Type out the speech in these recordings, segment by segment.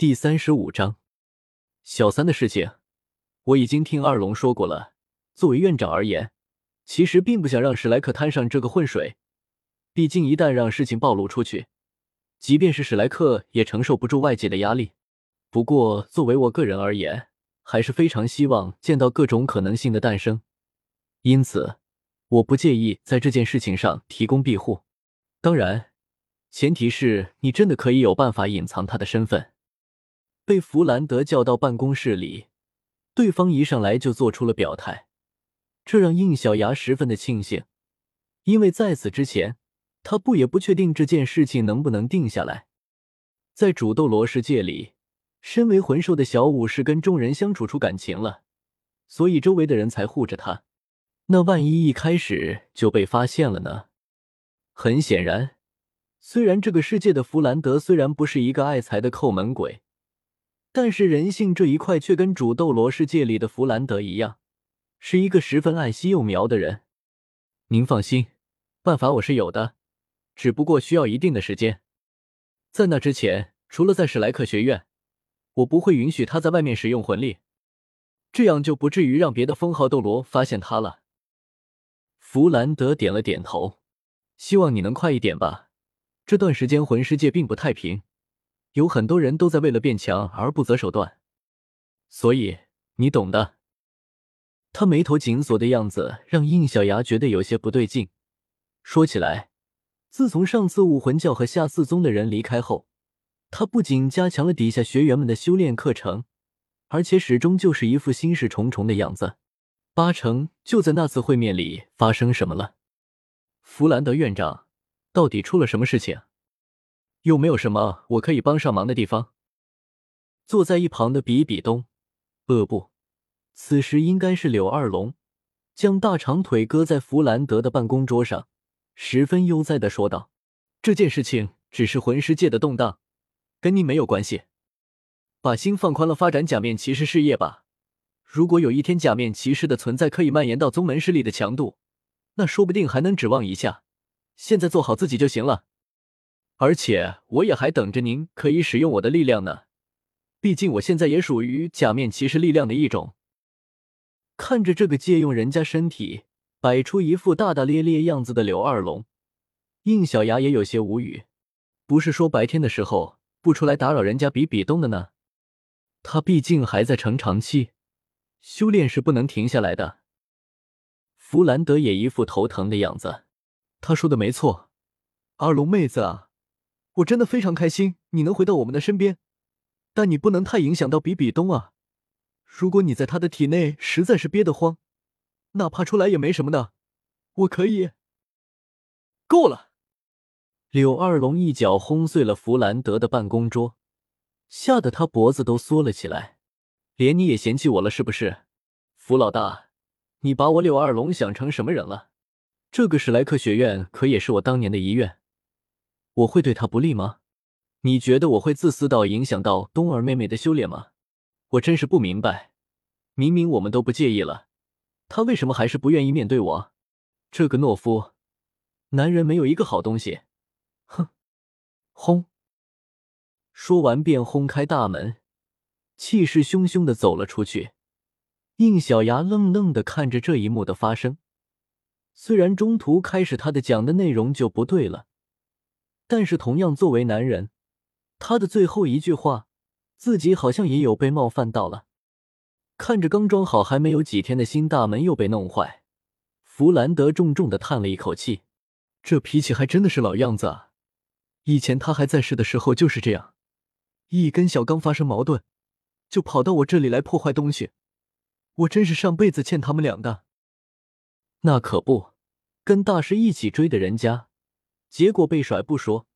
第三十五章，小三的事情，我已经听二龙说过了。作为院长而言，其实并不想让史莱克摊上这个浑水。毕竟，一旦让事情暴露出去，即便是史莱克也承受不住外界的压力。不过，作为我个人而言，还是非常希望见到各种可能性的诞生。因此，我不介意在这件事情上提供庇护。当然，前提是你真的可以有办法隐藏他的身份。被弗兰德叫到办公室里，对方一上来就做出了表态，这让应小牙十分的庆幸，因为在此之前，他不也不确定这件事情能不能定下来。在主斗罗世界里，身为魂兽的小舞是跟众人相处出感情了，所以周围的人才护着他。那万一一开始就被发现了呢？很显然，虽然这个世界的弗兰德虽然不是一个爱财的抠门鬼。但是人性这一块却跟主斗罗世界里的弗兰德一样，是一个十分爱惜幼苗的人。您放心，办法我是有的，只不过需要一定的时间。在那之前，除了在史莱克学院，我不会允许他在外面使用魂力，这样就不至于让别的封号斗罗发现他了。弗兰德点了点头，希望你能快一点吧。这段时间魂世界并不太平。有很多人都在为了变强而不择手段，所以你懂的。他眉头紧锁的样子让应小牙觉得有些不对劲。说起来，自从上次武魂教和下四宗的人离开后，他不仅加强了底下学员们的修炼课程，而且始终就是一副心事重重的样子。八成就在那次会面里发生什么了？弗兰德院长，到底出了什么事情？有没有什么我可以帮上忙的地方？坐在一旁的比比东，呃不，此时应该是柳二龙，将大长腿搁在弗兰德的办公桌上，十分悠哉的说道：“这件事情只是魂师界的动荡，跟你没有关系。把心放宽了，发展假面骑士事业吧。如果有一天假面骑士的存在可以蔓延到宗门势力的强度，那说不定还能指望一下。现在做好自己就行了。”而且我也还等着您可以使用我的力量呢，毕竟我现在也属于假面骑士力量的一种。看着这个借用人家身体摆出一副大大咧咧样子的柳二龙，应小牙也有些无语。不是说白天的时候不出来打扰人家比比东的呢？他毕竟还在成长期，修炼是不能停下来的。弗兰德也一副头疼的样子。他说的没错，二龙妹子啊。我真的非常开心你能回到我们的身边，但你不能太影响到比比东啊！如果你在他的体内实在是憋得慌，哪怕出来也没什么的，我可以。够了！柳二龙一脚轰碎了弗兰德的办公桌，吓得他脖子都缩了起来。连你也嫌弃我了是不是？弗老大，你把我柳二龙想成什么人了？这个史莱克学院可也是我当年的遗愿。我会对他不利吗？你觉得我会自私到影响到冬儿妹妹的修炼吗？我真是不明白，明明我们都不介意了，他为什么还是不愿意面对我？这个懦夫，男人没有一个好东西。哼！轰！说完便轰开大门，气势汹汹的走了出去。应小牙愣愣的看着这一幕的发生，虽然中途开始他的讲的内容就不对了。但是，同样作为男人，他的最后一句话，自己好像也有被冒犯到了。看着刚装好还没有几天的新大门又被弄坏，弗兰德重重的叹了一口气。这脾气还真的是老样子啊！以前他还在世的时候就是这样，一跟小刚发生矛盾，就跑到我这里来破坏东西。我真是上辈子欠他们俩的。那可不，跟大师一起追的人家。结果被甩不说，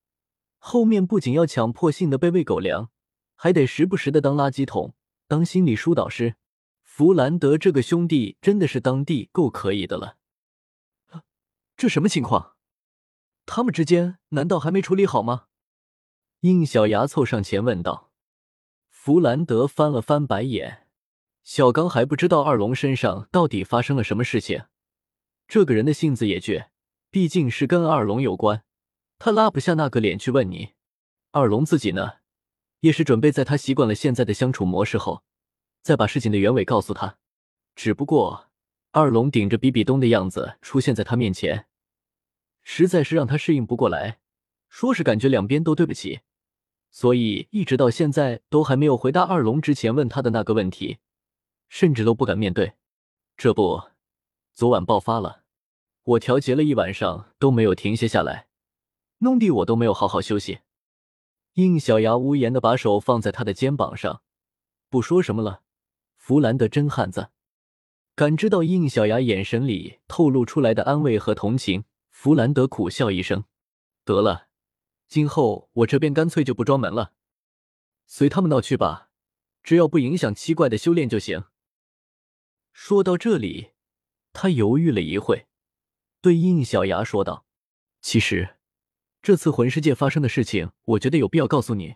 后面不仅要强迫性的被喂狗粮，还得时不时的当垃圾桶、当心理疏导师。弗兰德这个兄弟真的是当地够可以的了。这什么情况？他们之间难道还没处理好吗？应小牙凑上前问道。弗兰德翻了翻白眼，小刚还不知道二龙身上到底发生了什么事情。这个人的性子也倔。毕竟是跟二龙有关，他拉不下那个脸去问你。二龙自己呢，也是准备在他习惯了现在的相处模式后，再把事情的原委告诉他。只不过二龙顶着比比东的样子出现在他面前，实在是让他适应不过来。说是感觉两边都对不起，所以一直到现在都还没有回答二龙之前问他的那个问题，甚至都不敢面对。这不，昨晚爆发了，我调节了一晚上都没有停歇下来，弄得我都没有好好休息。应小牙无言的把手放在他的肩膀上，不说什么了。弗兰德真汉子，感知到应小牙眼神里透露出来的安慰和同情，弗兰德苦笑一声：“得了。”今后我这边干脆就不装门了，随他们闹去吧，只要不影响七怪的修炼就行。说到这里，他犹豫了一会，对应小牙说道：“其实，这次魂世界发生的事情，我觉得有必要告诉你，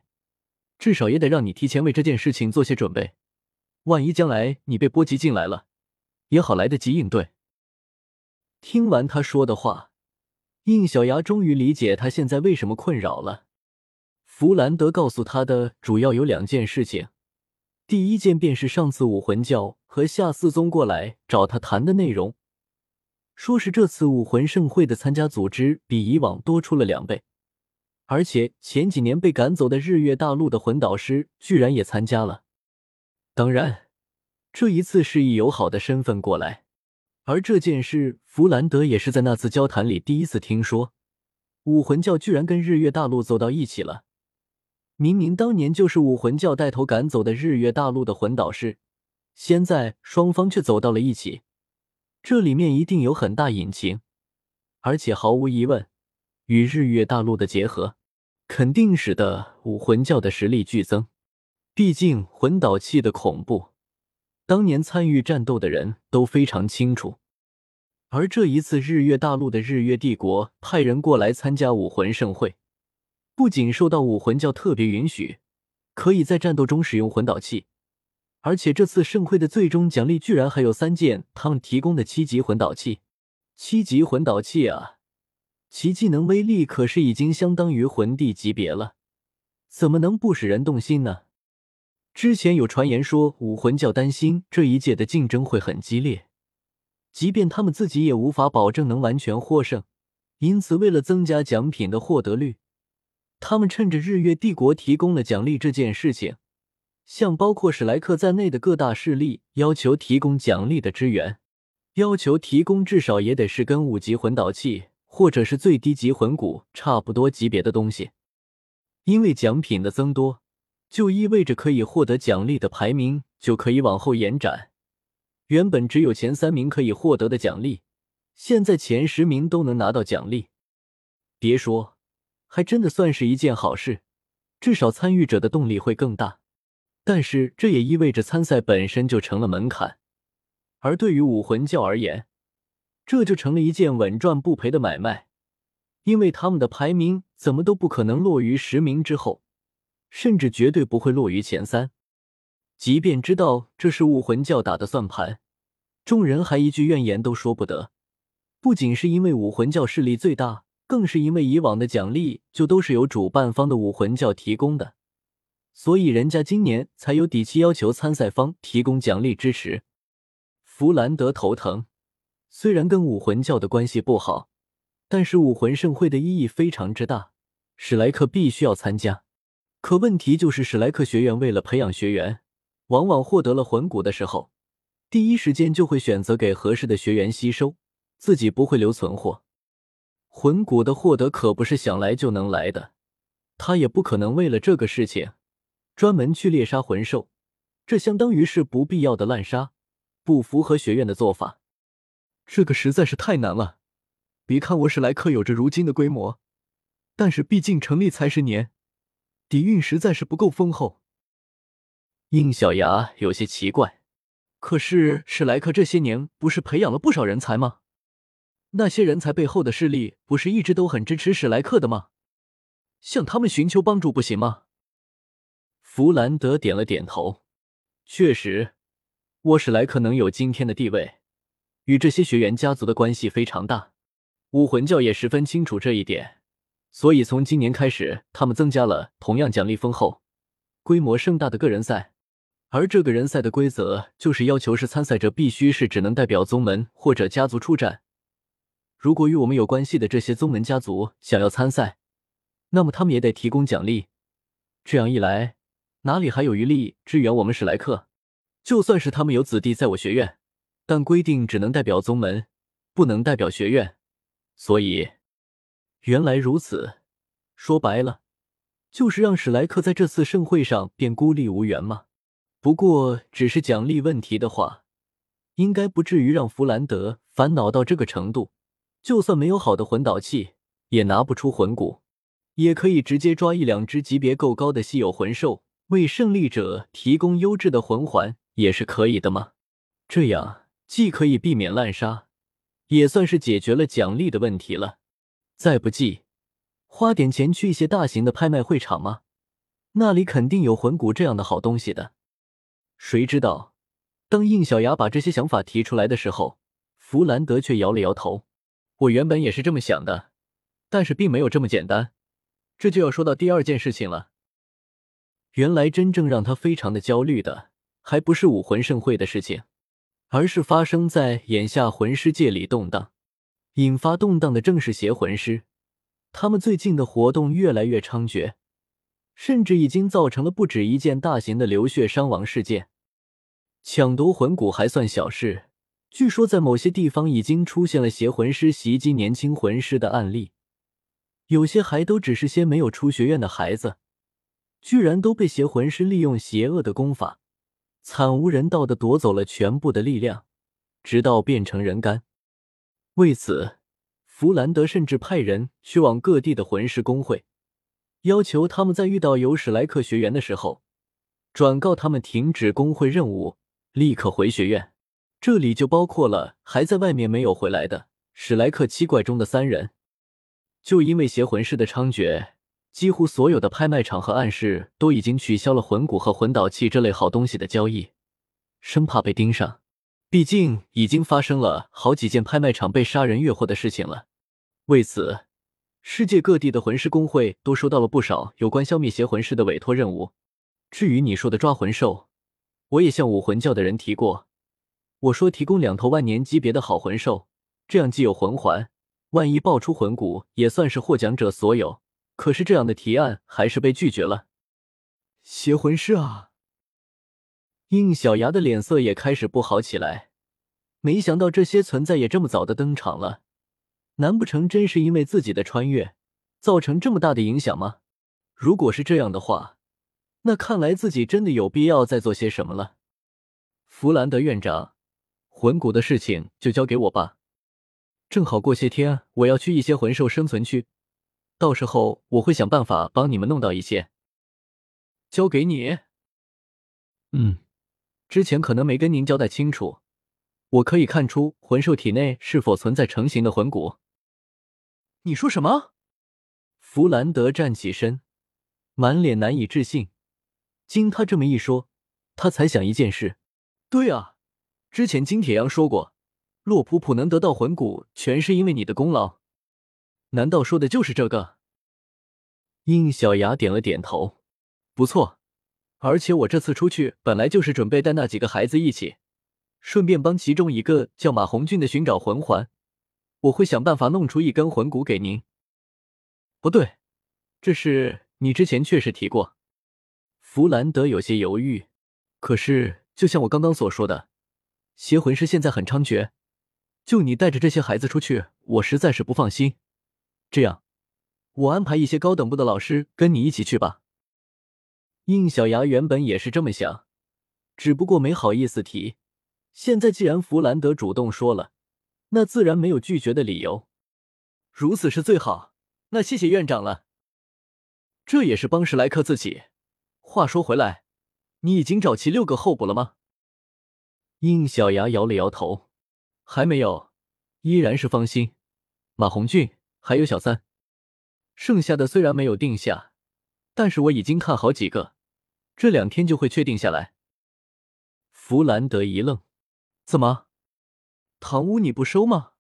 至少也得让你提前为这件事情做些准备。万一将来你被波及进来了，也好来得及应对。”听完他说的话。应小牙终于理解他现在为什么困扰了。弗兰德告诉他的主要有两件事情，第一件便是上次武魂教和夏四宗过来找他谈的内容，说是这次武魂盛会的参加组织比以往多出了两倍，而且前几年被赶走的日月大陆的魂导师居然也参加了。当然，这一次是以友好的身份过来。而这件事，弗兰德也是在那次交谈里第一次听说，武魂教居然跟日月大陆走到一起了。明明当年就是武魂教带头赶走的日月大陆的魂导师，现在双方却走到了一起，这里面一定有很大隐情。而且毫无疑问，与日月大陆的结合，肯定使得武魂教的实力剧增。毕竟魂导器的恐怖。当年参与战斗的人都非常清楚，而这一次日月大陆的日月帝国派人过来参加武魂盛会，不仅受到武魂教特别允许，可以在战斗中使用魂导器，而且这次盛会的最终奖励居然还有三件他们提供的七级魂导器。七级魂导器啊，其技能威力可是已经相当于魂帝级别了，怎么能不使人动心呢？之前有传言说，武魂教担心这一届的竞争会很激烈，即便他们自己也无法保证能完全获胜。因此，为了增加奖品的获得率，他们趁着日月帝国提供了奖励这件事情，向包括史莱克在内的各大势力要求提供奖励的支援，要求提供至少也得是跟五级魂导器或者是最低级魂骨差不多级别的东西，因为奖品的增多。就意味着可以获得奖励的排名就可以往后延展。原本只有前三名可以获得的奖励，现在前十名都能拿到奖励。别说，还真的算是一件好事，至少参与者的动力会更大。但是这也意味着参赛本身就成了门槛，而对于武魂教而言，这就成了一件稳赚不赔的买卖，因为他们的排名怎么都不可能落于十名之后。甚至绝对不会落于前三。即便知道这是武魂教打的算盘，众人还一句怨言都说不得。不仅是因为武魂教势力最大，更是因为以往的奖励就都是由主办方的武魂教提供的，所以人家今年才有底气要求参赛方提供奖励支持。弗兰德头疼，虽然跟武魂教的关系不好，但是武魂盛会的意义非常之大，史莱克必须要参加。可问题就是，史莱克学院为了培养学员，往往获得了魂骨的时候，第一时间就会选择给合适的学员吸收，自己不会留存货。魂骨的获得可不是想来就能来的，他也不可能为了这个事情专门去猎杀魂兽，这相当于是不必要的滥杀，不符合学院的做法。这个实在是太难了。别看我史莱克有着如今的规模，但是毕竟成立才十年。底蕴实在是不够丰厚。应小牙有些奇怪，可是史莱克这些年不是培养了不少人才吗？那些人才背后的势力不是一直都很支持史莱克的吗？向他们寻求帮助不行吗？弗兰德点了点头，确实，我史莱克能有今天的地位，与这些学员家族的关系非常大。武魂教也十分清楚这一点。所以从今年开始，他们增加了同样奖励丰厚、规模盛大的个人赛，而这个人赛的规则就是要求是参赛者必须是只能代表宗门或者家族出战。如果与我们有关系的这些宗门家族想要参赛，那么他们也得提供奖励。这样一来，哪里还有余力支援我们史莱克？就算是他们有子弟在我学院，但规定只能代表宗门，不能代表学院。所以，原来如此。说白了，就是让史莱克在这次盛会上变孤立无援吗？不过，只是奖励问题的话，应该不至于让弗兰德烦恼到这个程度。就算没有好的魂导器，也拿不出魂骨，也可以直接抓一两只级别够高的稀有魂兽，为胜利者提供优质的魂环，也是可以的吗？这样既可以避免滥杀，也算是解决了奖励的问题了。再不济，花点钱去一些大型的拍卖会场吗？那里肯定有魂骨这样的好东西的。谁知道，当应小牙把这些想法提出来的时候，弗兰德却摇了摇头。我原本也是这么想的，但是并没有这么简单。这就要说到第二件事情了。原来真正让他非常的焦虑的，还不是武魂盛会的事情，而是发生在眼下魂师界里动荡。引发动荡的正是邪魂师，他们最近的活动越来越猖獗，甚至已经造成了不止一件大型的流血伤亡事件。抢夺魂骨还算小事。据说，在某些地方已经出现了邪魂师袭击年轻魂师的案例，有些还都只是些没有出学院的孩子，居然都被邪魂师利用邪恶的功法，惨无人道的夺走了全部的力量，直到变成人干。为此，弗兰德甚至派人去往各地的魂师工会，要求他们在遇到有史莱克学员的时候，转告他们停止工会任务，立刻回学院。这里就包括了还在外面没有回来的史莱克七怪中的三人。就因为邪魂师的猖獗，几乎所有的拍卖场和暗室都已经取消了魂骨和魂导器这类好东西的交易，生怕被盯上。毕竟已经发生了好几件拍卖场被杀人越货的事情了。为此，世界各地的魂师工会都收到了不少有关消灭邪魂师的委托任务。至于你说的抓魂兽，我也向武魂教的人提过。我说提供两头万年级别的好魂兽，这样既有魂环，万一爆出魂骨，也算是获奖者所有。可是这样的提案还是被拒绝了。邪魂师啊！应小牙的脸色也开始不好起来。没想到这些存在也这么早的登场了，难不成真是因为自己的穿越造成这么大的影响吗？如果是这样的话，那看来自己真的有必要再做些什么了。弗兰德院长。魂骨的事情就交给我吧，正好过些天我要去一些魂兽生存区，到时候我会想办法帮你们弄到一些。交给你。嗯，之前可能没跟您交代清楚，我可以看出魂兽体内是否存在成型的魂骨。你说什么？弗兰德站起身，满脸难以置信。经他这么一说，他才想一件事。对啊。之前金铁阳说过，洛普普能得到魂骨，全是因为你的功劳。难道说的就是这个？应小牙点了点头，不错。而且我这次出去本来就是准备带那几个孩子一起，顺便帮其中一个叫马红俊的寻找魂环。我会想办法弄出一根魂骨给您。不对，这事你之前确实提过。弗兰德有些犹豫，可是就像我刚刚所说的。邪魂师现在很猖獗，就你带着这些孩子出去，我实在是不放心。这样，我安排一些高等部的老师跟你一起去吧。应小牙原本也是这么想，只不过没好意思提。现在既然弗兰德主动说了，那自然没有拒绝的理由。如此是最好，那谢谢院长了。这也是帮史莱克自己。话说回来，你已经找齐六个候补了吗？应小牙摇了摇头，还没有，依然是方心、马红俊还有小三，剩下的虽然没有定下，但是我已经看好几个，这两天就会确定下来。弗兰德一愣，怎么，唐屋你不收吗？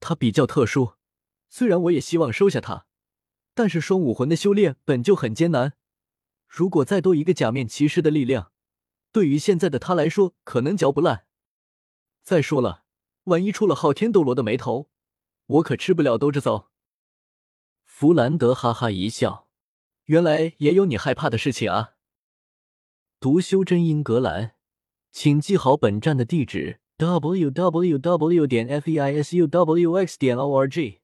他比较特殊，虽然我也希望收下他，但是双武魂的修炼本就很艰难，如果再多一个假面骑士的力量，对于现在的他来说，可能嚼不烂。再说了，万一出了昊天斗罗的眉头，我可吃不了兜着走。弗兰德哈哈一笑，原来也有你害怕的事情啊！读修真英格兰，请记好本站的地址：w w w. 点 f e i s u w x. 点 o r g。